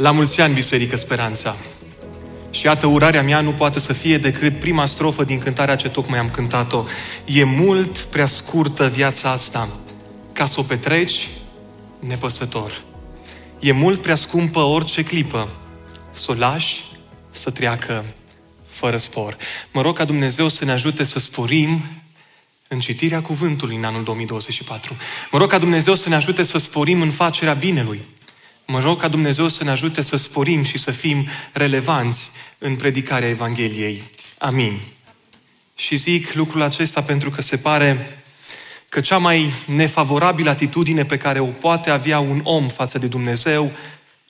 La mulți ani, Biserică Speranța! Și iată, urarea mea nu poate să fie decât prima strofă din cântarea ce tocmai am cântat-o. E mult prea scurtă viața asta ca să o petreci nepăsător. E mult prea scumpă orice clipă să o lași să treacă fără spor. Mă rog ca Dumnezeu să ne ajute să sporim în citirea cuvântului în anul 2024. Mă rog ca Dumnezeu să ne ajute să sporim în facerea binelui. Mă rog ca Dumnezeu să ne ajute să sporim și să fim relevanți în predicarea Evangheliei. Amin. Și zic lucrul acesta pentru că se pare că cea mai nefavorabilă atitudine pe care o poate avea un om față de Dumnezeu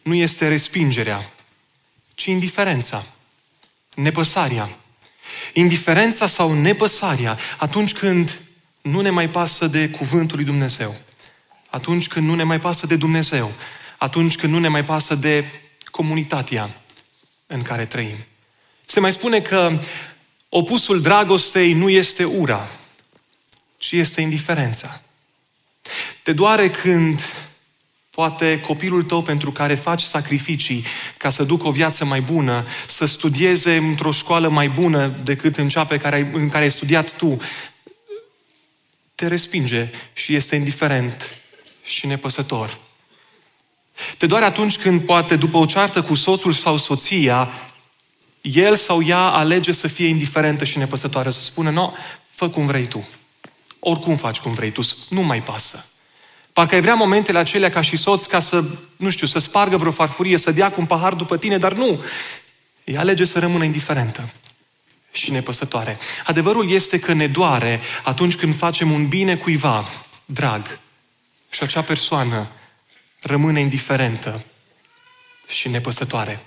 nu este respingerea, ci indiferența, nepăsarea. Indiferența sau nepăsarea atunci când nu ne mai pasă de cuvântul lui Dumnezeu. Atunci când nu ne mai pasă de Dumnezeu atunci când nu ne mai pasă de comunitatea în care trăim. Se mai spune că opusul dragostei nu este ura, ci este indiferența. Te doare când poate copilul tău pentru care faci sacrificii ca să ducă o viață mai bună, să studieze într-o școală mai bună decât în cea pe care, în care ai studiat tu, te respinge și este indiferent și nepăsător. Te doare atunci când poate, după o ceartă cu soțul sau soția, el sau ea alege să fie indiferentă și nepăsătoare, să spună, nu, fă cum vrei tu. Oricum faci cum vrei tu, nu mai pasă. Parcă ai vrea momentele acelea ca și soț ca să, nu știu, să spargă vreo farfurie, să dea cu un pahar după tine, dar nu. Ea alege să rămână indiferentă și nepăsătoare. Adevărul este că ne doare atunci când facem un bine cuiva, drag, și acea persoană rămâne indiferentă și nepăsătoare.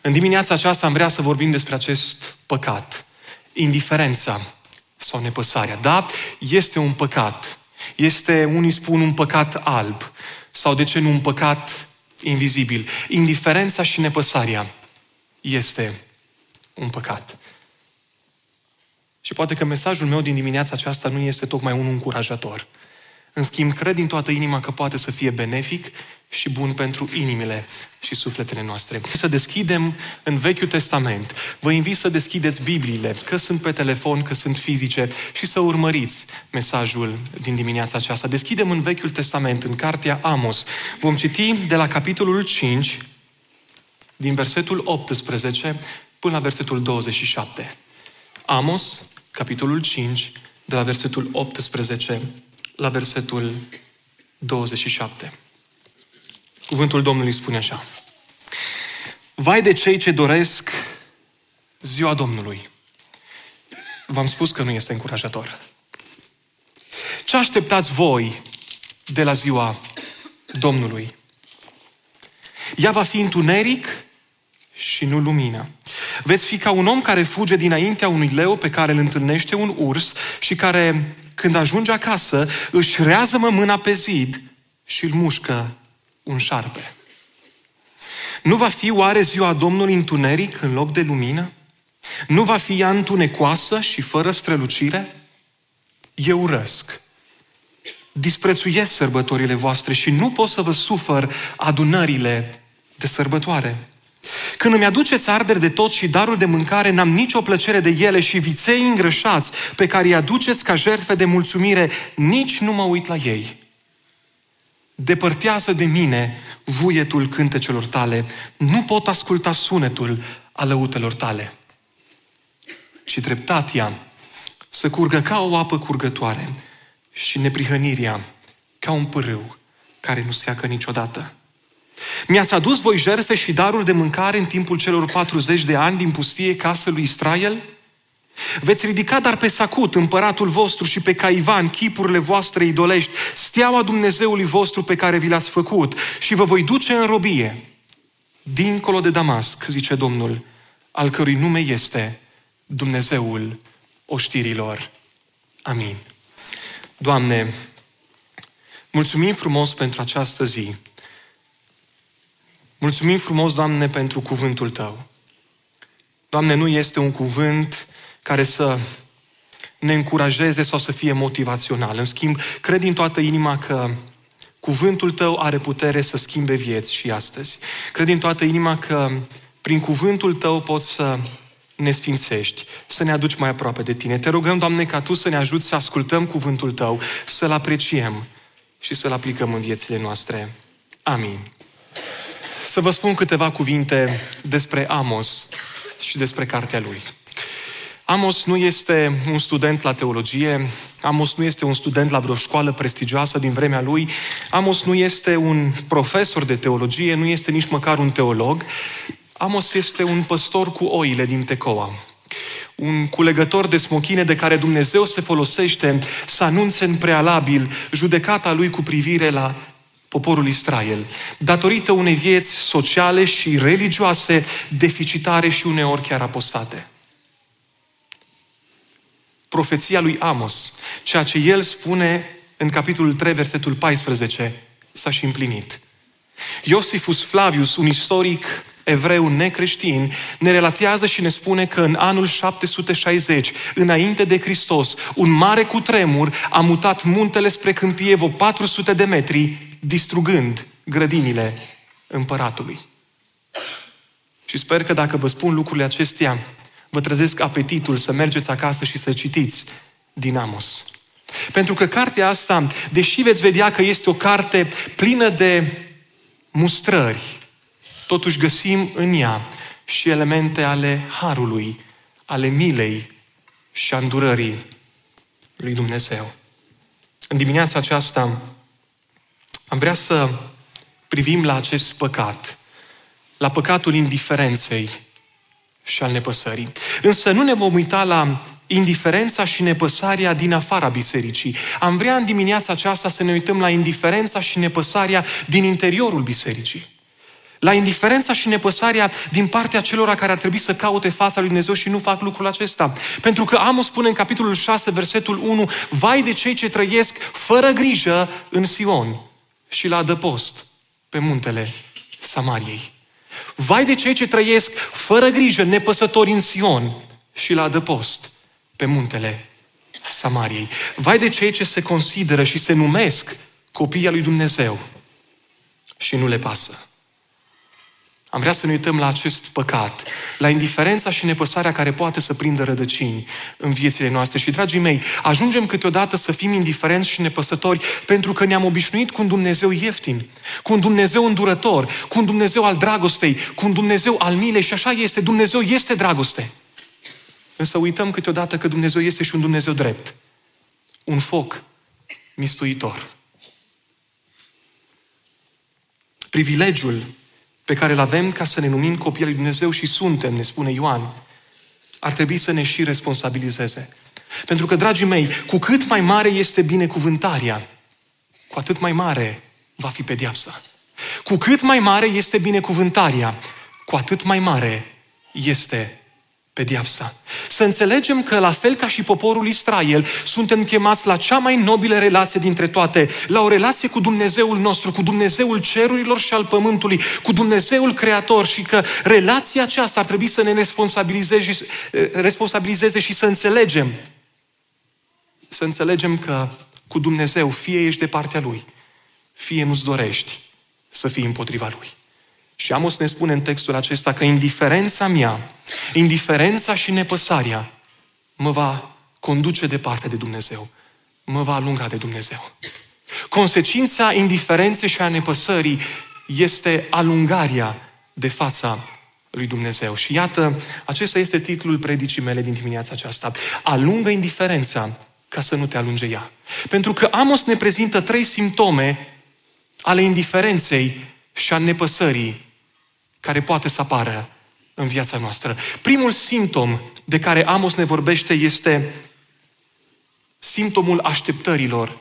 În dimineața aceasta am vrea să vorbim despre acest păcat, indiferența sau nepăsarea. Da, este un păcat. Este, unii spun, un păcat alb sau, de ce nu, un păcat invizibil. Indiferența și nepăsarea este un păcat. Și poate că mesajul meu din dimineața aceasta nu este tocmai unul încurajator. În schimb, cred din toată inima că poate să fie benefic și bun pentru inimile și sufletele noastre. Să deschidem în Vechiul Testament. Vă invit să deschideți Bibliile, că sunt pe telefon, că sunt fizice, și să urmăriți mesajul din dimineața aceasta. Deschidem în Vechiul Testament, în cartea Amos. Vom citi de la capitolul 5, din versetul 18 până la versetul 27. Amos, capitolul 5, de la versetul 18 la versetul 27. Cuvântul Domnului spune așa. Vai de cei ce doresc ziua Domnului. V-am spus că nu este încurajator. Ce așteptați voi de la ziua Domnului? Ea va fi întuneric și nu lumină. Veți fi ca un om care fuge dinaintea unui leu pe care îl întâlnește un urs și care când ajunge acasă, își rează mâna pe zid și îl mușcă un șarpe. Nu va fi oare ziua Domnului întuneric în loc de lumină? Nu va fi ea întunecoasă și fără strălucire? Eu urăsc. Disprețuiesc sărbătorile voastre și nu pot să vă sufăr adunările de sărbătoare. Când îmi aduceți arderi de tot și darul de mâncare, n-am nicio plăcere de ele și viței îngrășați pe care îi aduceți ca jertfe de mulțumire, nici nu mă uit la ei. Depărtează de mine vuietul cântecelor tale, nu pot asculta sunetul alăutelor tale. Și dreptatea să curgă ca o apă curgătoare și neprihănirea ca un pârâu care nu seacă niciodată. Mi-ați adus voi jerfe și daruri de mâncare în timpul celor 40 de ani din pustie casă lui Israel? Veți ridica dar pe Sacut, împăratul vostru, și pe Caivan, chipurile voastre idolești, steaua Dumnezeului vostru pe care vi l-ați făcut, și vă voi duce în robie. dincolo de Damasc, zice Domnul, al cărui nume este Dumnezeul oștirilor. Amin. Doamne, mulțumim frumos pentru această zi. Mulțumim frumos, Doamne, pentru cuvântul Tău. Doamne, nu este un cuvânt care să ne încurajeze sau să fie motivațional. În schimb, cred din toată inima că cuvântul Tău are putere să schimbe vieți și astăzi. Cred din toată inima că prin cuvântul Tău poți să ne sfințești, să ne aduci mai aproape de Tine. Te rugăm, Doamne, ca Tu să ne ajuți să ascultăm cuvântul Tău, să-L apreciem și să-L aplicăm în viețile noastre. Amin. Să vă spun câteva cuvinte despre Amos și despre cartea lui. Amos nu este un student la teologie, Amos nu este un student la vreo școală prestigioasă din vremea lui, Amos nu este un profesor de teologie, nu este nici măcar un teolog, Amos este un păstor cu oile din Tecoa. Un culegător de smochine de care Dumnezeu se folosește să anunțe în prealabil judecata lui cu privire la poporul Israel, datorită unei vieți sociale și religioase deficitare și uneori chiar apostate. Profeția lui Amos, ceea ce el spune în capitolul 3, versetul 14, s-a și împlinit. Iosifus Flavius, un istoric evreu necreștin, ne relatează și ne spune că în anul 760, înainte de Hristos, un mare cutremur a mutat muntele spre Câmpievo 400 de metri, distrugând grădinile împăratului. Și sper că dacă vă spun lucrurile acestea, vă trezesc apetitul să mergeți acasă și să citiți din Amos. Pentru că cartea asta, deși veți vedea că este o carte plină de mustrări, totuși găsim în ea și elemente ale harului, ale milei și a îndurării lui Dumnezeu. În dimineața aceasta am vrea să privim la acest păcat, la păcatul indiferenței și al nepăsării. Însă nu ne vom uita la indiferența și nepăsarea din afara bisericii. Am vrea în dimineața aceasta să ne uităm la indiferența și nepăsarea din interiorul bisericii. La indiferența și nepăsarea din partea celor care ar trebui să caute fața lui Dumnezeu și nu fac lucrul acesta. Pentru că Amos spune în capitolul 6, versetul 1, Vai de cei ce trăiesc fără grijă în Sion și la adăpost pe muntele Samariei. Vai de cei ce trăiesc fără grijă, nepăsători în Sion și la adăpost pe muntele Samariei. Vai de cei ce se consideră și se numesc copiii lui Dumnezeu și nu le pasă. Am vrea să ne uităm la acest păcat, la indiferența și nepăsarea care poate să prindă rădăcini în viețile noastre. Și, dragii mei, ajungem câteodată să fim indiferenți și nepăsători pentru că ne-am obișnuit cu un Dumnezeu ieftin, cu un Dumnezeu îndurător, cu un Dumnezeu al dragostei, cu un Dumnezeu al milei și așa este. Dumnezeu este dragoste. Însă uităm câteodată că Dumnezeu este și un Dumnezeu drept. Un foc mistuitor. Privilegiul pe care îl avem ca să ne numim copiii lui Dumnezeu și suntem, ne spune Ioan, ar trebui să ne și responsabilizeze. Pentru că, dragii mei, cu cât mai mare este binecuvântarea, cu atât mai mare va fi pediapsa. Cu cât mai mare este binecuvântarea, cu atât mai mare este pediapsa. Să înțelegem că, la fel ca și poporul Israel, suntem chemați la cea mai nobilă relație dintre toate, la o relație cu Dumnezeul nostru, cu Dumnezeul cerurilor și al pământului, cu Dumnezeul Creator și că relația aceasta ar trebui să ne responsabilizeze și, eh, responsabilizeze și să înțelegem. Să înțelegem că cu Dumnezeu fie ești de partea Lui, fie nu-ți dorești să fii împotriva Lui. Și Amos ne spune în textul acesta că indiferența mea, indiferența și nepăsarea mă va conduce departe de Dumnezeu. Mă va alunga de Dumnezeu. Consecința indiferenței și a nepăsării este alungarea de fața lui Dumnezeu. Și iată, acesta este titlul predicii mele din dimineața aceasta. Alungă indiferența ca să nu te alunge ea. Pentru că Amos ne prezintă trei simptome ale indiferenței și a nepăsării care poate să apară în viața noastră. Primul simptom de care Amos ne vorbește este simptomul așteptărilor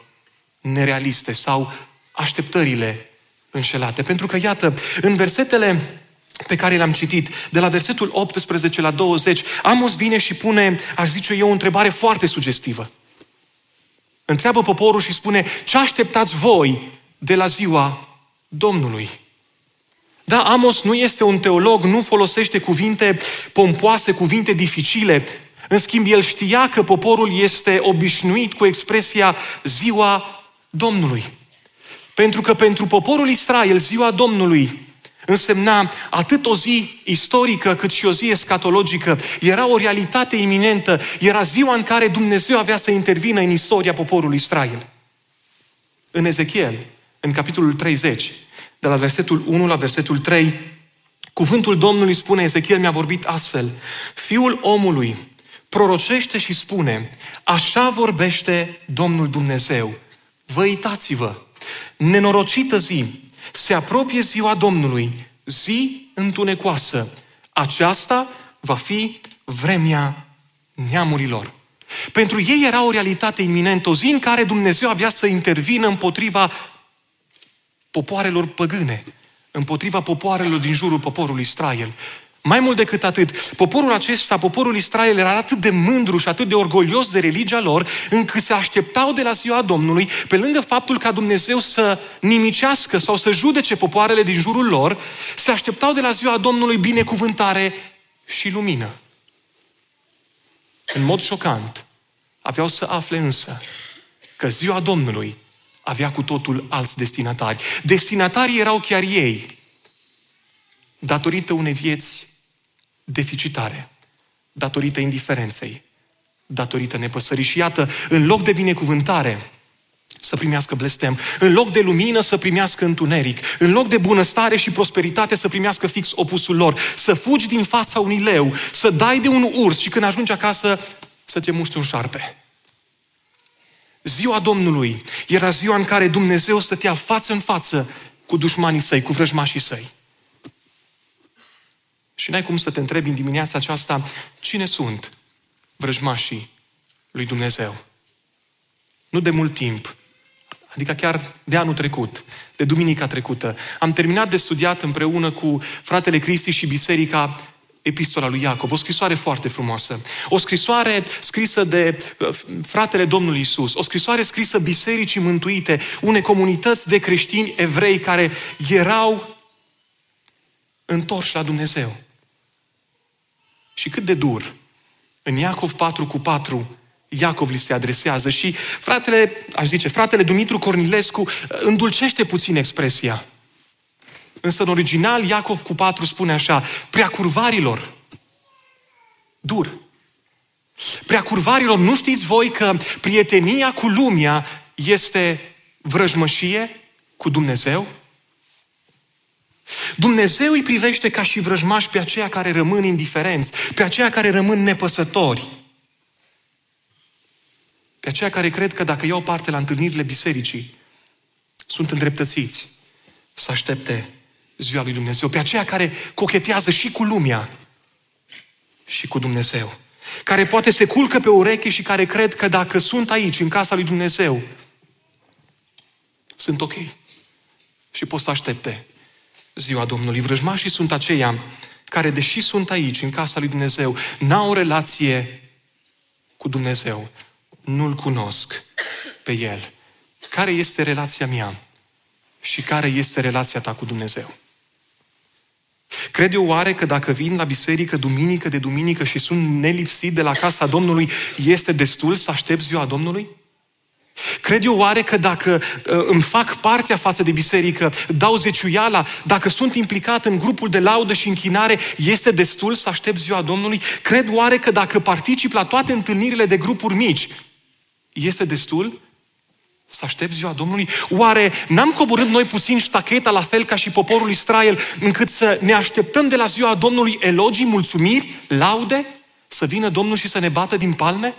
nerealiste sau așteptările înșelate. Pentru că, iată, în versetele pe care l-am citit, de la versetul 18 la 20, Amos vine și pune, aș zice eu, o întrebare foarte sugestivă. Întreabă poporul și spune, ce așteptați voi de la ziua Domnului? Da, Amos nu este un teolog, nu folosește cuvinte pompoase, cuvinte dificile. În schimb, el știa că poporul este obișnuit cu expresia ziua Domnului. Pentru că pentru poporul Israel, ziua Domnului însemna atât o zi istorică cât și o zi escatologică. Era o realitate iminentă. Era ziua în care Dumnezeu avea să intervină în istoria poporului Israel. În Ezechiel, în capitolul 30, de la versetul 1 la versetul 3, cuvântul Domnului spune, Ezechiel mi-a vorbit astfel, Fiul omului prorocește și spune, așa vorbește Domnul Dumnezeu, vă uitați-vă, nenorocită zi, se apropie ziua Domnului, zi întunecoasă. Aceasta va fi vremea neamurilor. Pentru ei era o realitate iminentă, o zi în care Dumnezeu avea să intervină împotriva popoarelor păgâne, împotriva popoarelor din jurul poporului Israel. Mai mult decât atât, poporul acesta, poporul Israel, era atât de mândru și atât de orgolios de religia lor, încât se așteptau de la ziua Domnului, pe lângă faptul ca Dumnezeu să nimicească sau să judece popoarele din jurul lor, se așteptau de la ziua Domnului binecuvântare și lumină. În mod șocant, aveau să afle însă că ziua Domnului avea cu totul alți destinatari. Destinatarii erau chiar ei, datorită unei vieți deficitare, datorită indiferenței, datorită nepăsării. Și iată, în loc de binecuvântare, să primească blestem, în loc de lumină să primească întuneric, în loc de bunăstare și prosperitate să primească fix opusul lor, să fugi din fața unui leu, să dai de un urs și când ajungi acasă să te muști un șarpe. Ziua Domnului era ziua în care Dumnezeu stătea față în față cu dușmanii săi, cu vrăjmașii săi. Și n-ai cum să te întrebi în dimineața aceasta cine sunt vrăjmașii lui Dumnezeu. Nu de mult timp, adică chiar de anul trecut, de duminica trecută, am terminat de studiat împreună cu fratele Cristi și biserica Epistola lui Iacov, o scrisoare foarte frumoasă. O scrisoare scrisă de uh, fratele Domnului Isus, o scrisoare scrisă bisericii mântuite, unei comunități de creștini evrei care erau întorși la Dumnezeu. Și cât de dur. În Iacov 4 cu 4, Iacov li se adresează și fratele, aș zice, fratele Dumitru Cornilescu îndulcește puțin expresia. Însă în original Iacov cu 4 spune așa, preacurvarilor, dur. Preacurvarilor, nu știți voi că prietenia cu lumea este vrăjmășie cu Dumnezeu? Dumnezeu îi privește ca și vrăjmași pe aceia care rămân indiferenți, pe aceia care rămân nepăsători, pe aceia care cred că dacă iau parte la întâlnirile bisericii, sunt îndreptățiți să aștepte ziua lui Dumnezeu, pe aceia care cochetează și cu lumea și cu Dumnezeu, care poate se culcă pe ureche și care cred că dacă sunt aici, în casa lui Dumnezeu, sunt ok și pot să aștepte ziua Domnului. Vrăjmașii sunt aceia care, deși sunt aici, în casa lui Dumnezeu, n-au o relație cu Dumnezeu. Nu-L cunosc pe El. Care este relația mea și care este relația ta cu Dumnezeu? Cred eu oare că dacă vin la biserică duminică de duminică și sunt nelipsit de la casa Domnului, este destul să aștept ziua Domnului? Cred eu oare că dacă uh, îmi fac partea față de biserică, dau zeciuiala, dacă sunt implicat în grupul de laudă și închinare, este destul să aștept ziua Domnului? Cred oare că dacă particip la toate întâlnirile de grupuri mici, este destul să aștept ziua Domnului? Oare n-am coborât noi puțin ștacheta la fel ca și poporul Israel, încât să ne așteptăm de la ziua Domnului elogii, mulțumiri, laude? Să vină Domnul și să ne bată din palme?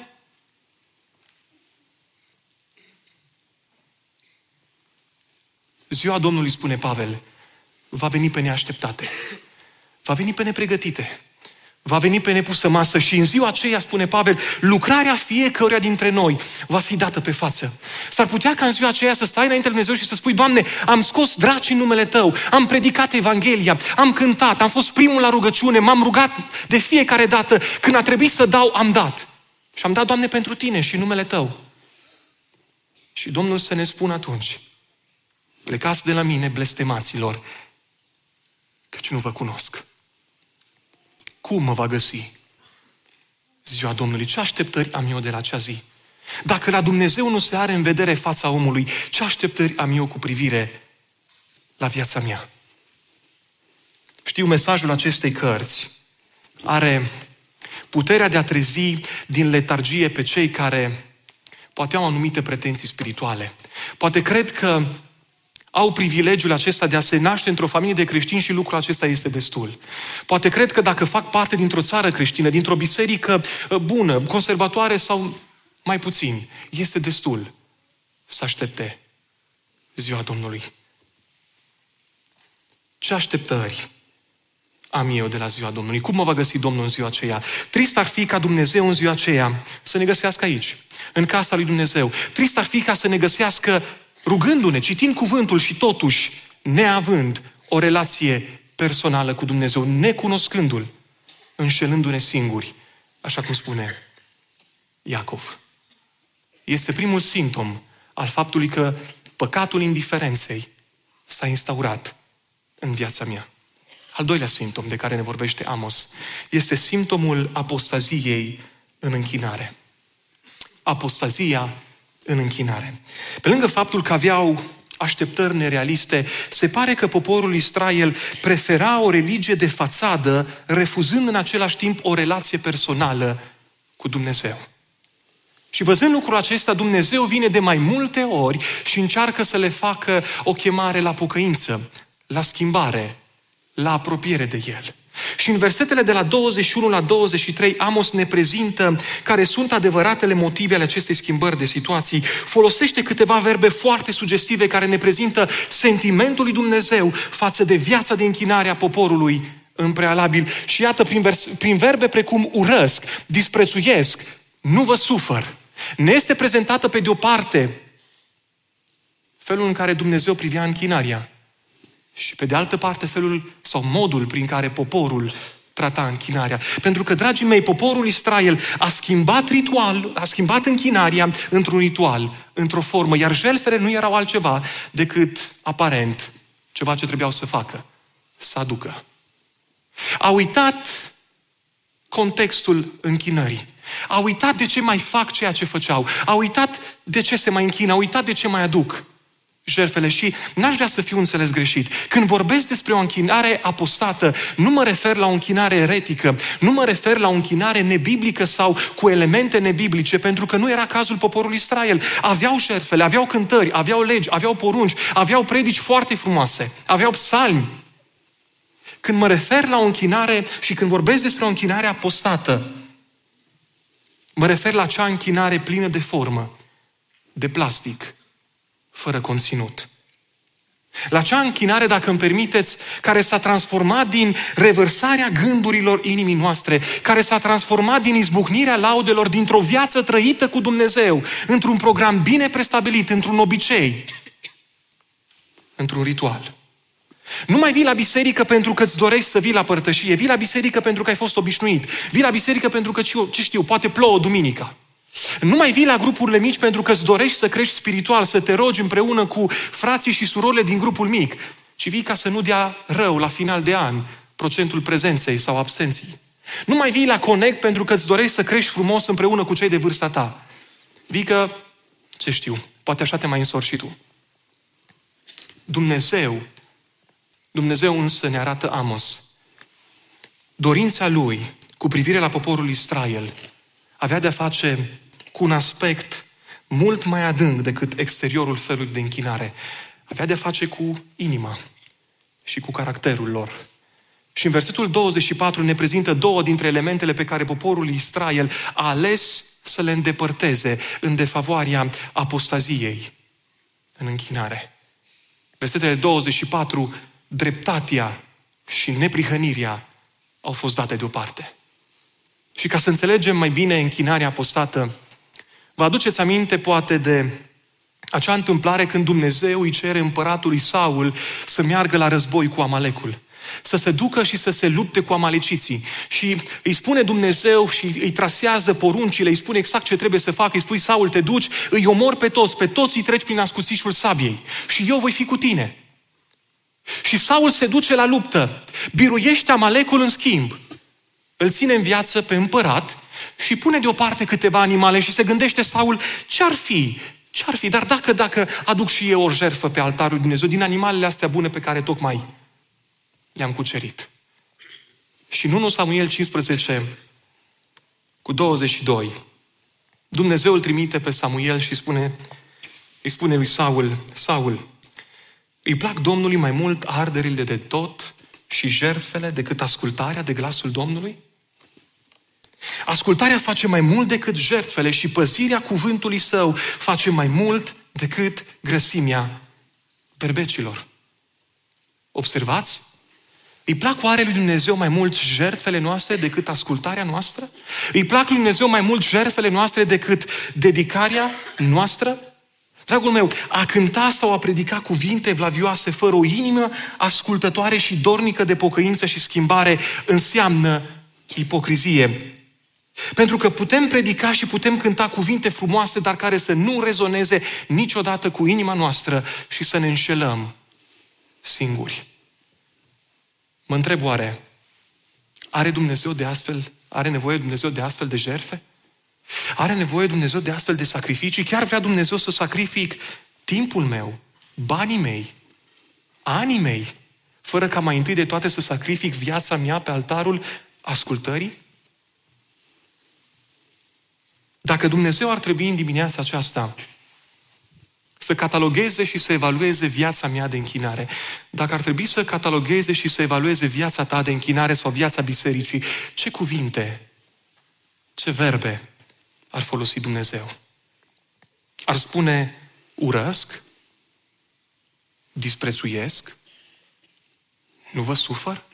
Ziua Domnului, spune Pavel, va veni pe neașteptate. Va veni pe nepregătite. Va veni pe nepusă masă și în ziua aceea, spune Pavel, lucrarea fiecăruia dintre noi va fi dată pe față. S-ar putea ca în ziua aceea să stai înainte lui Dumnezeu și să spui, Doamne, am scos draci în numele Tău, am predicat Evanghelia, am cântat, am fost primul la rugăciune, m-am rugat de fiecare dată, când a trebuit să dau, am dat. Și am dat, Doamne, pentru Tine și în numele Tău. Și Domnul să ne spună atunci, plecați de la mine, blestemaților, căci nu vă cunosc. Cum mă va găsi ziua Domnului? Ce așteptări am eu de la acea zi? Dacă la Dumnezeu nu se are în vedere fața omului, ce așteptări am eu cu privire la viața mea? Știu, mesajul acestei cărți are puterea de a trezi din letargie pe cei care poate au anumite pretenții spirituale. Poate cred că au privilegiul acesta de a se naște într-o familie de creștini și lucrul acesta este destul. Poate cred că dacă fac parte dintr-o țară creștină, dintr-o biserică uh, bună, conservatoare sau mai puțin, este destul să aștepte ziua Domnului. Ce așteptări am eu de la ziua Domnului? Cum mă va găsi Domnul în ziua aceea? Trist ar fi ca Dumnezeu în ziua aceea să ne găsească aici, în casa lui Dumnezeu. Trist ar fi ca să ne găsească rugându-ne, citind cuvântul și totuși neavând o relație personală cu Dumnezeu, necunoscându-L, înșelându-ne singuri, așa cum spune Iacov. Este primul simptom al faptului că păcatul indiferenței s-a instaurat în viața mea. Al doilea simptom de care ne vorbește Amos este simptomul apostaziei în închinare. Apostazia în închinare. Pe lângă faptul că aveau așteptări nerealiste, se pare că poporul Israel prefera o religie de fațadă, refuzând în același timp o relație personală cu Dumnezeu. Și văzând lucrul acesta, Dumnezeu vine de mai multe ori și încearcă să le facă o chemare la pocăință, la schimbare, la apropiere de El. Și în versetele de la 21 la 23, Amos ne prezintă care sunt adevăratele motive ale acestei schimbări de situații. Folosește câteva verbe foarte sugestive care ne prezintă sentimentul lui Dumnezeu față de viața de închinare a poporului în prealabil. Și iată, prin, vers- prin verbe precum urăsc, disprețuiesc, nu vă sufăr. Ne este prezentată pe de o parte felul în care Dumnezeu privea închinarea și pe de altă parte felul sau modul prin care poporul trata închinarea. Pentru că, dragii mei, poporul Israel a schimbat ritual, a schimbat închinarea într-un ritual, într-o formă, iar jelfele nu erau altceva decât aparent ceva ce trebuiau să facă, să aducă. A uitat contextul închinării. A uitat de ce mai fac ceea ce făceau. A uitat de ce se mai închină. A uitat de ce mai aduc jertfele și n-aș vrea să fiu înțeles greșit. Când vorbesc despre o închinare apostată, nu mă refer la o închinare eretică, nu mă refer la o închinare nebiblică sau cu elemente nebiblice, pentru că nu era cazul poporului Israel. Aveau jertfele, aveau cântări, aveau legi, aveau porunci, aveau predici foarte frumoase, aveau psalmi. Când mă refer la o închinare și când vorbesc despre o închinare apostată, mă refer la acea închinare plină de formă, de plastic, fără conținut. La acea închinare, dacă îmi permiteți, care s-a transformat din revărsarea gândurilor inimii noastre, care s-a transformat din izbucnirea laudelor dintr-o viață trăită cu Dumnezeu, într-un program bine prestabilit, într-un obicei, într-un ritual. Nu mai vii la biserică pentru că îți dorești să vii la părtășie, vii la biserică pentru că ai fost obișnuit, vii la biserică pentru că, ce știu, poate plouă duminica. Nu mai vii la grupurile mici pentru că îți dorești să crești spiritual, să te rogi împreună cu frații și surorile din grupul mic, ci vii ca să nu dea rău la final de an procentul prezenței sau absenții. Nu mai vii la Connect pentru că îți dorești să crești frumos împreună cu cei de vârsta ta. Vii că, ce știu, poate așa te mai însori și tu. Dumnezeu, Dumnezeu însă ne arată Amos. Dorința lui cu privire la poporul Israel avea de-a face cu un aspect mult mai adânc decât exteriorul felului de închinare. Avea de face cu inima și cu caracterul lor. Și în versetul 24 ne prezintă două dintre elementele pe care poporul Israel a ales să le îndepărteze în defavoarea apostaziei în închinare. Versetele 24, dreptatea și neprihănirea au fost date deoparte. Și ca să înțelegem mai bine închinarea apostată, vă aduceți aminte poate de acea întâmplare când Dumnezeu îi cere împăratului Saul să meargă la război cu Amalecul să se ducă și să se lupte cu amaleciții. Și îi spune Dumnezeu și îi trasează poruncile, îi spune exact ce trebuie să facă, îi spui, Saul, te duci, îi omor pe toți, pe toți îi treci prin ascuțișul sabiei și eu voi fi cu tine. Și Saul se duce la luptă, biruiește Amalecul în schimb, îl ține în viață pe împărat și pune deoparte câteva animale și se gândește Saul, ce-ar fi? Ce-ar fi? Dar dacă, dacă aduc și eu o jerfă pe altarul lui Dumnezeu din animalele astea bune pe care tocmai le-am cucerit. Și în 1 Samuel 15, cu 22, Dumnezeu îl trimite pe Samuel și spune, îi spune lui Saul, Saul, îi plac Domnului mai mult arderile de tot și jerfele decât ascultarea de glasul Domnului? Ascultarea face mai mult decât jertfele și păzirea cuvântului său face mai mult decât grăsimea berbecilor. Observați? Îi plac oare lui Dumnezeu mai mult jertfele noastre decât ascultarea noastră? Îi plac lui Dumnezeu mai mult jertfele noastre decât dedicarea noastră? Dragul meu, a cânta sau a predica cuvinte vlavioase fără o inimă ascultătoare și dornică de pocăință și schimbare înseamnă ipocrizie. Pentru că putem predica și putem cânta cuvinte frumoase, dar care să nu rezoneze niciodată cu inima noastră și să ne înșelăm singuri. Mă întreb oare, are Dumnezeu de astfel, are nevoie Dumnezeu de astfel de jerfe? Are nevoie Dumnezeu de astfel de sacrificii? Chiar vrea Dumnezeu să sacrific timpul meu, banii mei, anii mei, fără ca mai întâi de toate să sacrific viața mea pe altarul ascultării? Dacă Dumnezeu ar trebui în dimineața aceasta să catalogheze și să evalueze viața mea de închinare. Dacă ar trebui să catalogheze și să evalueze viața ta de închinare sau viața bisericii, ce cuvinte, ce verbe ar folosi Dumnezeu? Ar spune urăsc, disprețuiesc, nu vă sufăr?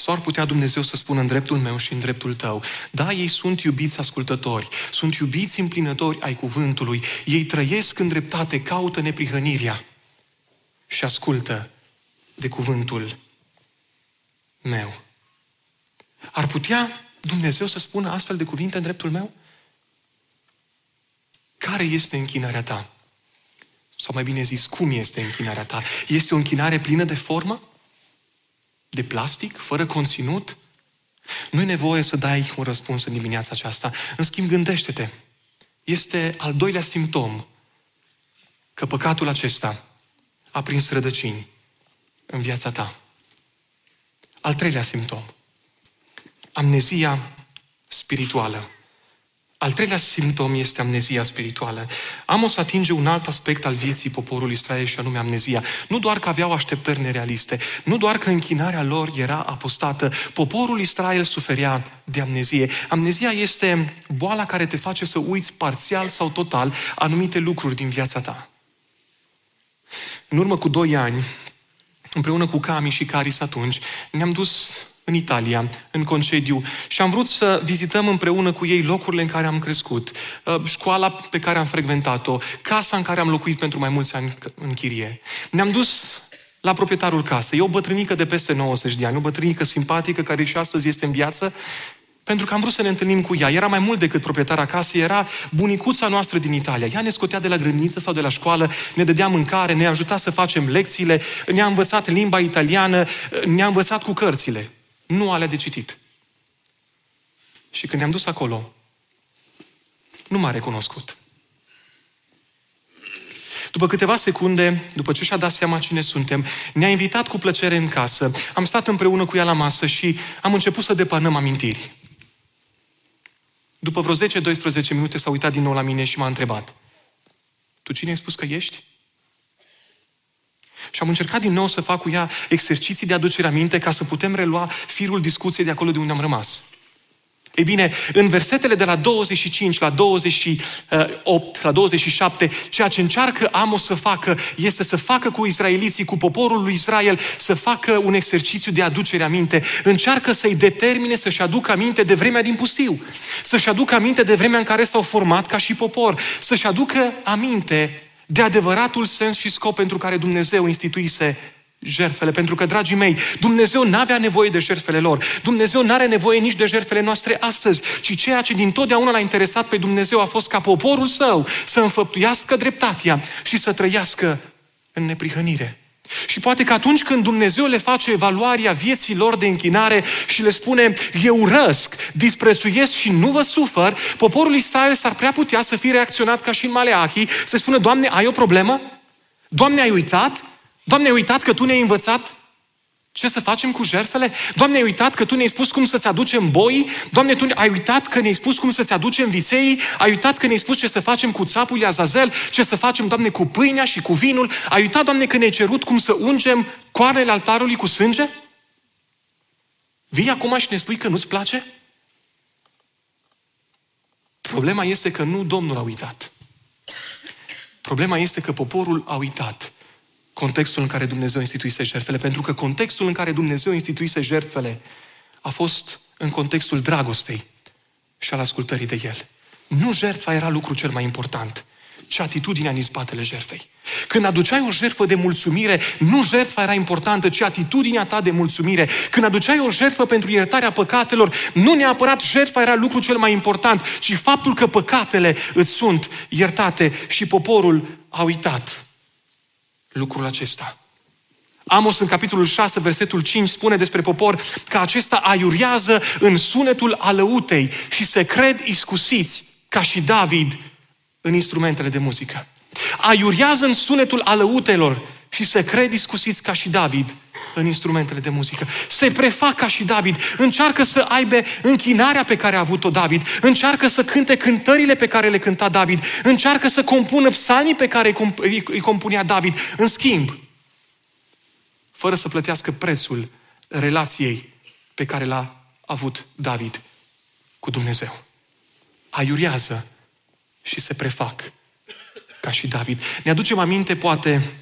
Sau ar putea Dumnezeu să spună în dreptul meu și în dreptul tău, da, ei sunt iubiți ascultători, sunt iubiți împlinători ai cuvântului, ei trăiesc în dreptate, caută neprihănirea și ascultă de cuvântul meu. Ar putea Dumnezeu să spună astfel de cuvinte în dreptul meu? Care este închinarea ta? Sau mai bine zis, cum este închinarea ta? Este o închinare plină de formă? De plastic, fără conținut? Nu e nevoie să dai un răspuns în dimineața aceasta. În schimb, gândește-te. Este al doilea simptom că păcatul acesta a prins rădăcini în viața ta. Al treilea simptom. Amnezia spirituală. Al treilea simptom este amnezia spirituală. Amos atinge un alt aspect al vieții poporului Israel și anume amnezia. Nu doar că aveau așteptări nerealiste, nu doar că închinarea lor era apostată, poporul Israel suferea de amnezie. Amnezia este boala care te face să uiți parțial sau total anumite lucruri din viața ta. În urmă cu doi ani, împreună cu Cami și Caris atunci, ne-am dus în Italia, în concediu, și am vrut să vizităm împreună cu ei locurile în care am crescut, uh, școala pe care am frecventat-o, casa în care am locuit pentru mai mulți ani în chirie. Ne-am dus la proprietarul casei. E o bătrânică de peste 90 de ani, o bătrânică simpatică care și astăzi este în viață, pentru că am vrut să ne întâlnim cu ea. Era mai mult decât proprietara casei, era bunicuța noastră din Italia. Ea ne scotea de la grădiniță sau de la școală, ne dădea mâncare, ne ajuta să facem lecțiile, ne-a învățat limba italiană, ne-a învățat cu cărțile nu alea de citit. Și când ne-am dus acolo, nu m-a recunoscut. După câteva secunde, după ce și-a dat seama cine suntem, ne-a invitat cu plăcere în casă. Am stat împreună cu ea la masă și am început să depanăm amintiri. După vreo 10-12 minute s-a uitat din nou la mine și m-a întrebat. Tu cine ai spus că ești? Și am încercat din nou să fac cu ea exerciții de aducere aminte ca să putem relua firul discuției de acolo de unde am rămas. Ei bine, în versetele de la 25 la 28, la 27, ceea ce încearcă Amos să facă este să facă cu izraeliții, cu poporul lui Israel, să facă un exercițiu de aducere aminte. Încearcă să-i determine să-și aducă aminte de vremea din pustiu, să-și aducă aminte de vremea în care s-au format ca și popor, să-și aducă aminte de adevăratul sens și scop pentru care Dumnezeu instituise jertfele. Pentru că, dragii mei, Dumnezeu n-avea nevoie de jertfele lor. Dumnezeu n-are nevoie nici de jertfele noastre astăzi, ci ceea ce din totdeauna l-a interesat pe Dumnezeu a fost ca poporul său să înfăptuiască dreptatea și să trăiască în neprihănire. Și poate că atunci când Dumnezeu le face evaluarea vieții lor de închinare și le spune, eu răsc, disprețuiesc și nu vă sufăr, poporul Israel s-ar prea putea să fie reacționat ca și în Maleachi, să spună, Doamne, ai o problemă? Doamne, ai uitat? Doamne, ai uitat că Tu ne-ai învățat ce să facem cu jertfele? Doamne, ai uitat că Tu ne-ai spus cum să-ți aducem boi? Doamne, Tu ai uitat că ne-ai spus cum să-ți aducem viței? Ai uitat că ne-ai spus ce să facem cu țapul Azazel? Ce să facem, Doamne, cu pâinea și cu vinul? Ai uitat, Doamne, că ne-ai cerut cum să ungem coarnele altarului cu sânge? Vii acum și ne spui că nu-ți place? Problema este că nu Domnul a uitat. Problema este că poporul a uitat contextul în care Dumnezeu instituise jertfele. Pentru că contextul în care Dumnezeu instituise jertfele a fost în contextul dragostei și al ascultării de El. Nu jertfa era lucru cel mai important, ci atitudinea din spatele jertfei. Când aduceai o jertfă de mulțumire, nu jertfa era importantă, ci atitudinea ta de mulțumire. Când aduceai o jertfă pentru iertarea păcatelor, nu neapărat jertfa era lucru cel mai important, ci faptul că păcatele îți sunt iertate și poporul a uitat lucrul acesta. Amos în capitolul 6, versetul 5 spune despre popor că acesta aiurează în sunetul alăutei și se cred iscusiți ca și David în instrumentele de muzică. Aiurează în sunetul alăutelor și se cred iscusiți ca și David în instrumentele de muzică. Se prefac ca și David. Încearcă să aibă închinarea pe care a avut-o David. Încearcă să cânte cântările pe care le cânta David. Încearcă să compună psalmii pe care îi compunea David. În schimb, fără să plătească prețul relației pe care l-a avut David cu Dumnezeu. Aiurează și se prefac ca și David. Ne aducem aminte, poate,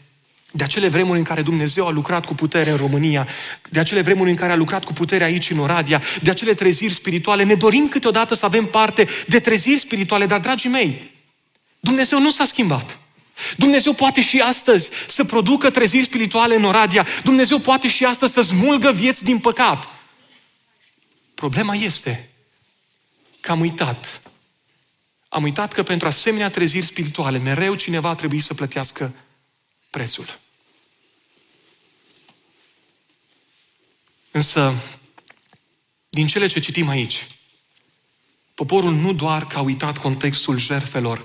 de acele vremuri în care Dumnezeu a lucrat cu putere în România, de acele vremuri în care a lucrat cu putere aici în Oradea, de acele treziri spirituale, ne dorim câteodată să avem parte de treziri spirituale, dar, dragii mei, Dumnezeu nu s-a schimbat. Dumnezeu poate și astăzi să producă treziri spirituale în Oradea. Dumnezeu poate și astăzi să smulgă vieți din păcat. Problema este că am uitat. Am uitat că pentru asemenea treziri spirituale mereu cineva a trebuit să plătească prețul. Însă, din cele ce citim aici, poporul nu doar că a uitat contextul jertfelor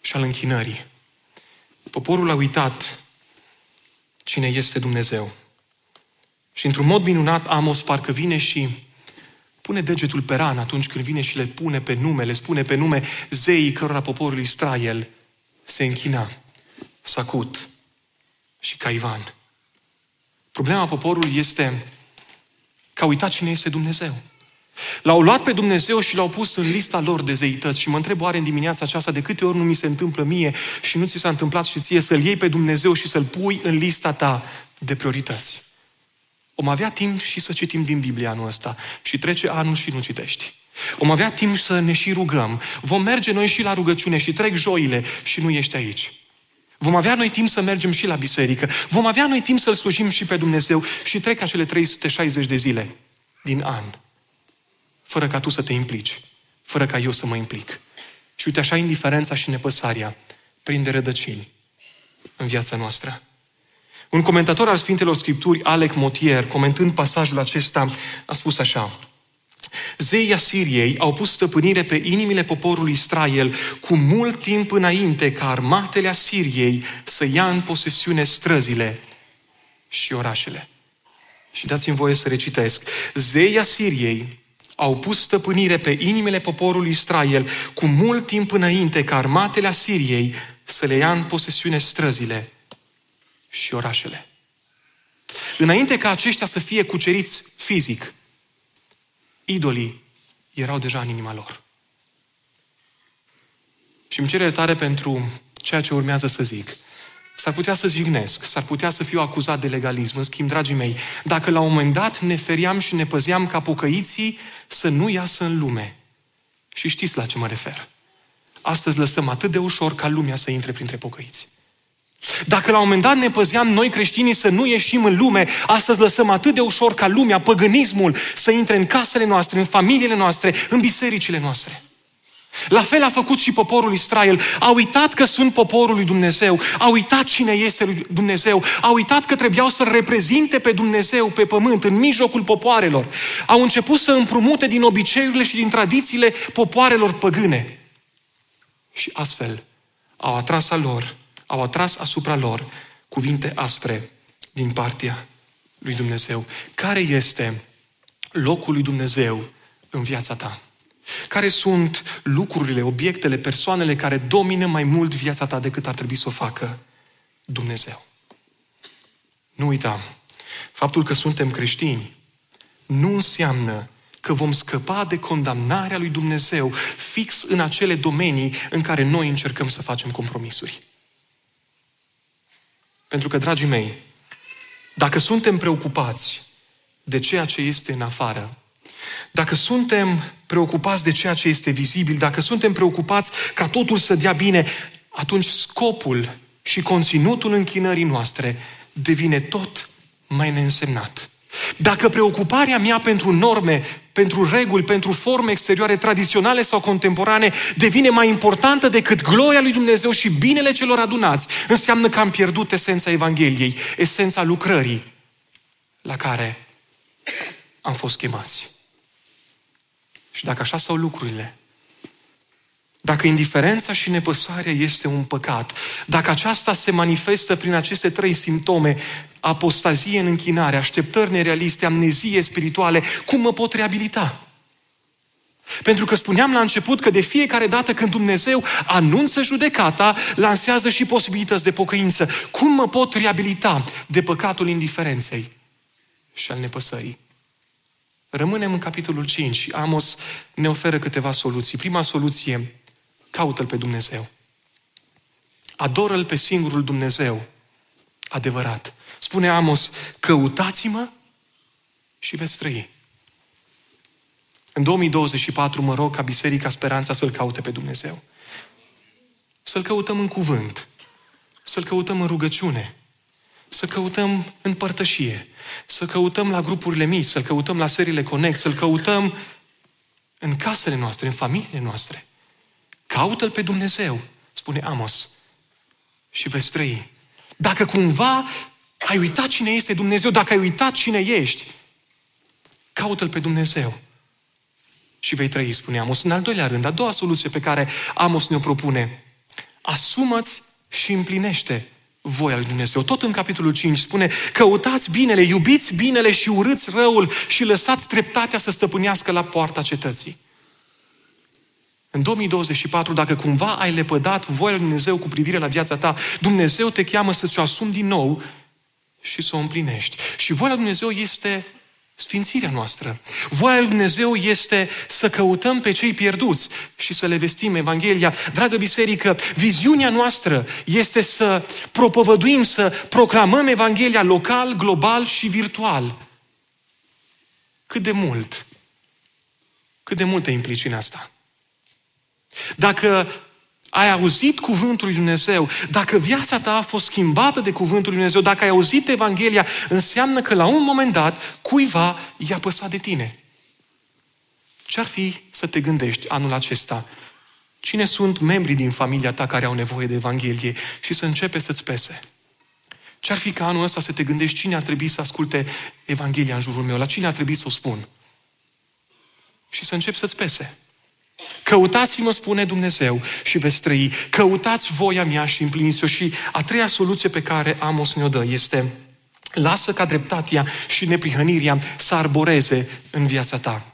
și al închinării. Poporul a uitat cine este Dumnezeu. Și într-un mod minunat, Amos parcă vine și pune degetul pe ran atunci când vine și le pune pe nume, le spune pe nume zeii cărora poporul Israel se închina. Sacut și Caivan. Problema poporului este că au uitat cine este Dumnezeu. L-au luat pe Dumnezeu și l-au pus în lista lor de zeități. Și mă întreb oare în dimineața aceasta de câte ori nu mi se întâmplă mie și nu ți s-a întâmplat și ție să-L iei pe Dumnezeu și să-L pui în lista ta de priorități. Om avea timp și să citim din Biblia anul ăsta și trece anul și nu citești. Om avea timp să ne și rugăm. Vom merge noi și la rugăciune și trec joile și nu ești aici. Vom avea noi timp să mergem și la biserică. Vom avea noi timp să-L slujim și pe Dumnezeu și trec acele 360 de zile din an. Fără ca tu să te implici. Fără ca eu să mă implic. Și uite așa indiferența și nepăsarea prinde rădăcini în viața noastră. Un comentator al Sfintelor Scripturi, Alec Motier, comentând pasajul acesta, a spus așa. Zeii Asiriei au pus stăpânire pe inimile poporului Israel cu mult timp înainte ca armatele Asiriei să ia în posesiune străzile și orașele. Și dați-mi voie să recitesc. Zeii Asiriei au pus stăpânire pe inimile poporului Israel cu mult timp înainte ca armatele Asiriei să le ia în posesiune străzile și orașele. Înainte ca aceștia să fie cuceriți fizic, idolii erau deja în inima lor. Și îmi cere tare pentru ceea ce urmează să zic. S-ar putea să jignesc, s-ar putea să fiu acuzat de legalism. În schimb, dragii mei, dacă la un moment dat ne feriam și ne păzeam ca pocăiții să nu iasă în lume. Și știți la ce mă refer. Astăzi lăsăm atât de ușor ca lumea să intre printre pocăiți. Dacă la un moment dat ne păzeam noi creștinii să nu ieșim în lume, astăzi lăsăm atât de ușor ca lumea, păgânismul, să intre în casele noastre, în familiile noastre, în bisericile noastre. La fel a făcut și poporul Israel. A uitat că sunt poporul lui Dumnezeu, a uitat cine este lui Dumnezeu, a uitat că trebuiau să reprezinte pe Dumnezeu pe pământ, în mijlocul popoarelor. Au început să împrumute din obiceiurile și din tradițiile popoarelor păgâne. Și astfel au atras, lor, au atras asupra lor cuvinte aspre din partea lui Dumnezeu. Care este locul lui Dumnezeu în viața ta? Care sunt lucrurile, obiectele, persoanele care domină mai mult viața ta decât ar trebui să o facă Dumnezeu? Nu uita, faptul că suntem creștini nu înseamnă că vom scăpa de condamnarea lui Dumnezeu fix în acele domenii în care noi încercăm să facem compromisuri. Pentru că, dragii mei, dacă suntem preocupați de ceea ce este în afară, dacă suntem preocupați de ceea ce este vizibil, dacă suntem preocupați ca totul să dea bine, atunci scopul și conținutul închinării noastre devine tot mai neînsemnat. Dacă preocuparea mea pentru norme, pentru reguli, pentru forme exterioare tradiționale sau contemporane devine mai importantă decât gloria lui Dumnezeu și binele celor adunați, înseamnă că am pierdut esența Evangheliei, esența lucrării la care am fost chemați. Și dacă așa stau lucrurile, dacă indiferența și nepăsarea este un păcat, dacă aceasta se manifestă prin aceste trei simptome, apostazie în închinare, așteptări nerealiste, amnezie spirituale, cum mă pot reabilita? Pentru că spuneam la început că de fiecare dată când Dumnezeu anunță judecata, lansează și posibilități de pocăință. Cum mă pot reabilita de păcatul indiferenței și al nepăsării? Rămânem în capitolul 5 și Amos ne oferă câteva soluții. Prima soluție, caută-L pe Dumnezeu. Adoră-L pe singurul Dumnezeu adevărat. Spune Amos, căutați-mă și veți trăi. În 2024 mă rog ca Biserica Speranța să-L caute pe Dumnezeu. Să-L căutăm în cuvânt, să-L căutăm în rugăciune, să căutăm în părtășie, să căutăm la grupurile mici, să-L căutăm la serile Connect, să-L căutăm în casele noastre, în familiile noastre. Caută-L pe Dumnezeu, spune Amos, și veți trăi. Dacă cumva ai uitat cine este Dumnezeu, dacă ai uitat cine ești, caută-L pe Dumnezeu și vei trăi, spune Amos. În al doilea rând, a doua soluție pe care Amos ne-o propune, asumă-ți și împlinește voia lui Dumnezeu. Tot în capitolul 5 spune, căutați binele, iubiți binele și urâți răul și lăsați dreptatea să stăpânească la poarta cetății. În 2024, dacă cumva ai lepădat voia lui Dumnezeu cu privire la viața ta, Dumnezeu te cheamă să ți-o asumi din nou și să o împlinești. Și voia lui Dumnezeu este sfințirea noastră. Voia lui Dumnezeu este să căutăm pe cei pierduți și să le vestim Evanghelia. Dragă biserică, viziunea noastră este să propovăduim, să proclamăm Evanghelia local, global și virtual. Cât de mult? Cât de mult te implici în asta? Dacă ai auzit cuvântul lui Dumnezeu, dacă viața ta a fost schimbată de cuvântul lui Dumnezeu, dacă ai auzit Evanghelia, înseamnă că la un moment dat cuiva i-a păsat de tine. Ce-ar fi să te gândești anul acesta? Cine sunt membrii din familia ta care au nevoie de Evanghelie și să începe să-ți pese? Ce-ar fi ca anul ăsta să te gândești cine ar trebui să asculte Evanghelia în jurul meu? La cine ar trebui să o spun? Și să începi să-ți pese. Căutați-mă, spune Dumnezeu, și veți trăi. Căutați voia mea și împliniți-o. Și a treia soluție pe care Amos ne-o dă este lasă ca dreptatea și neprihănirea să arboreze în viața ta.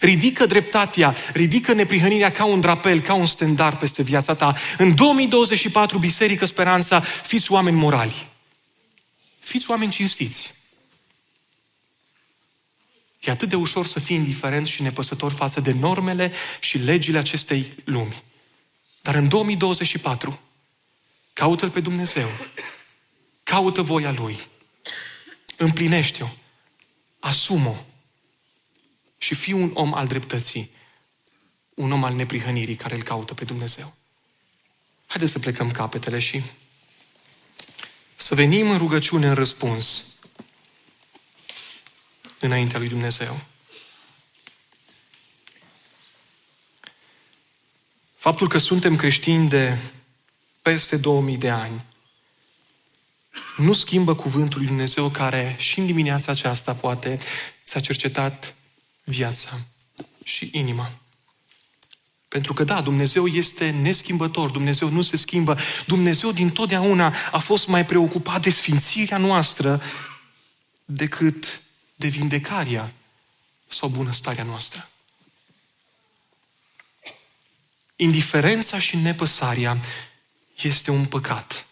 Ridică dreptatea, ridică neprihănirea ca un drapel, ca un standard peste viața ta. În 2024, Biserică Speranța, fiți oameni morali. Fiți oameni cinstiți. E atât de ușor să fii indiferent și nepăsător față de normele și legile acestei lumi. Dar în 2024, caută-L pe Dumnezeu, caută voia Lui, împlinește-o, asumă și fii un om al dreptății, un om al neprihănirii care îl caută pe Dumnezeu. Haideți să plecăm capetele și să venim în rugăciune în răspuns înaintea lui Dumnezeu. Faptul că suntem creștini de peste 2000 de ani nu schimbă cuvântul lui Dumnezeu care și în dimineața aceasta poate ți-a cercetat viața și inima. Pentru că da, Dumnezeu este neschimbător, Dumnezeu nu se schimbă. Dumnezeu din totdeauna a fost mai preocupat de sfințirea noastră decât de vindecarea sau bunăstarea noastră. Indiferența și nepăsarea este un păcat.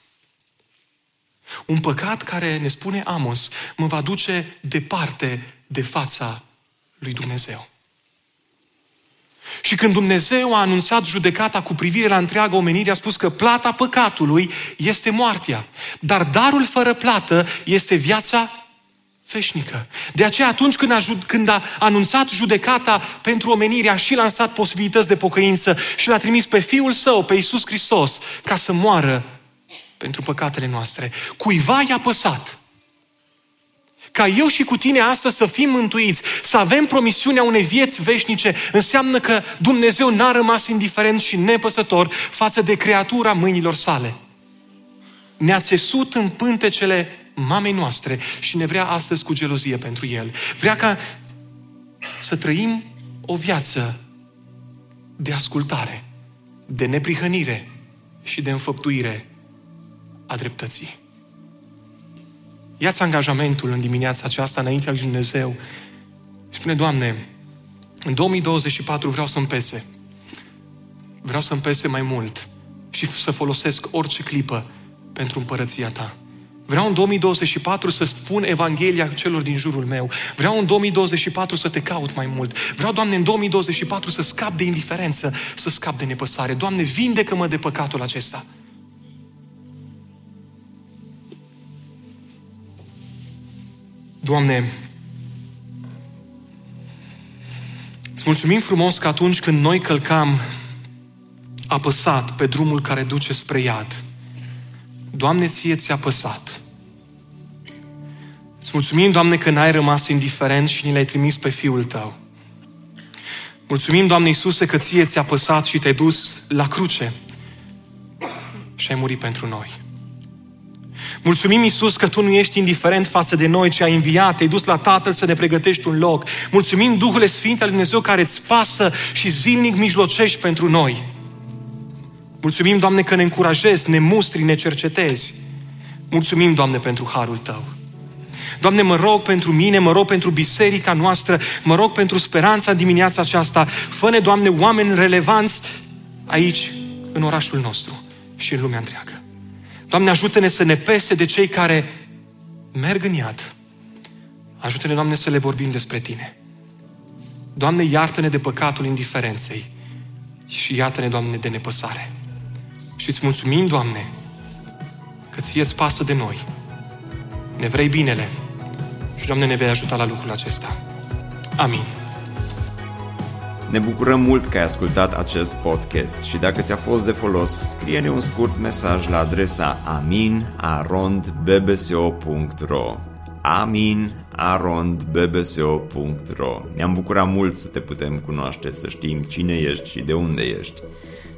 Un păcat care, ne spune Amos, mă va duce departe de fața lui Dumnezeu. Și când Dumnezeu a anunțat judecata cu privire la întreaga omenire, a spus că plata păcatului este moartea. Dar darul fără plată este viața veșnică. De aceea atunci când a, când a anunțat judecata pentru omenire, a și lansat posibilități de pocăință și l-a trimis pe Fiul Său, pe Iisus Hristos, ca să moară pentru păcatele noastre. Cuiva i-a păsat ca eu și cu tine astăzi să fim mântuiți, să avem promisiunea unei vieți veșnice, înseamnă că Dumnezeu n-a rămas indiferent și nepăsător față de creatura mâinilor sale. Ne-a țesut în pântecele mamei noastre și ne vrea astăzi cu gelozie pentru El. Vrea ca să trăim o viață de ascultare, de neprihănire și de înfăptuire a dreptății. Ia-ți angajamentul în dimineața aceasta înaintea lui Dumnezeu și spune, Doamne, în 2024 vreau să-mi pese. Vreau să-mi pese mai mult și să folosesc orice clipă pentru împărăția Ta. Vreau în 2024 să spun Evanghelia celor din jurul meu. Vreau în 2024 să te caut mai mult. Vreau, Doamne, în 2024 să scap de indiferență, să scap de nepăsare. Doamne, vindecă-mă de păcatul acesta. Doamne, îți mulțumim frumos că atunci când noi călcam apăsat pe drumul care duce spre iad, Doamne, ție ți-a păsat. Îți mulțumim, Doamne, că n-ai rămas indiferent și ni l-ai trimis pe Fiul Tău. Mulțumim, Doamne Iisuse, că ție ți-a păsat și te-ai dus la cruce și ai murit pentru noi. Mulțumim, Iisus, că Tu nu ești indiferent față de noi, ci ai înviat, te-ai dus la Tatăl să ne pregătești un loc. Mulțumim, Duhul Sfânt al Dumnezeu, care îți pasă și zilnic mijlocești pentru noi. Mulțumim, Doamne, că ne încurajezi, ne mustri, ne cercetezi. Mulțumim, Doamne, pentru harul Tău. Doamne, mă rog pentru mine, mă rog pentru biserica noastră, mă rog pentru speranța în dimineața aceasta. Fă-ne, Doamne, oameni relevanți aici, în orașul nostru și în lumea întreagă. Doamne, ajută-ne să ne pese de cei care merg în iad. Ajută-ne, Doamne, să le vorbim despre Tine. Doamne, iartă-ne de păcatul indiferenței și iartă-ne, Doamne, de nepăsare. Și îți mulțumim, Doamne, că ție îți pasă de noi. Ne vrei binele și, Doamne, ne vei ajuta la lucrul acesta. Amin. Ne bucurăm mult că ai ascultat acest podcast și dacă ți-a fost de folos, scrie-ne un scurt mesaj la adresa aminarondbbso.ro aminarondbbso.ro Ne-am bucurat mult să te putem cunoaște, să știm cine ești și de unde ești.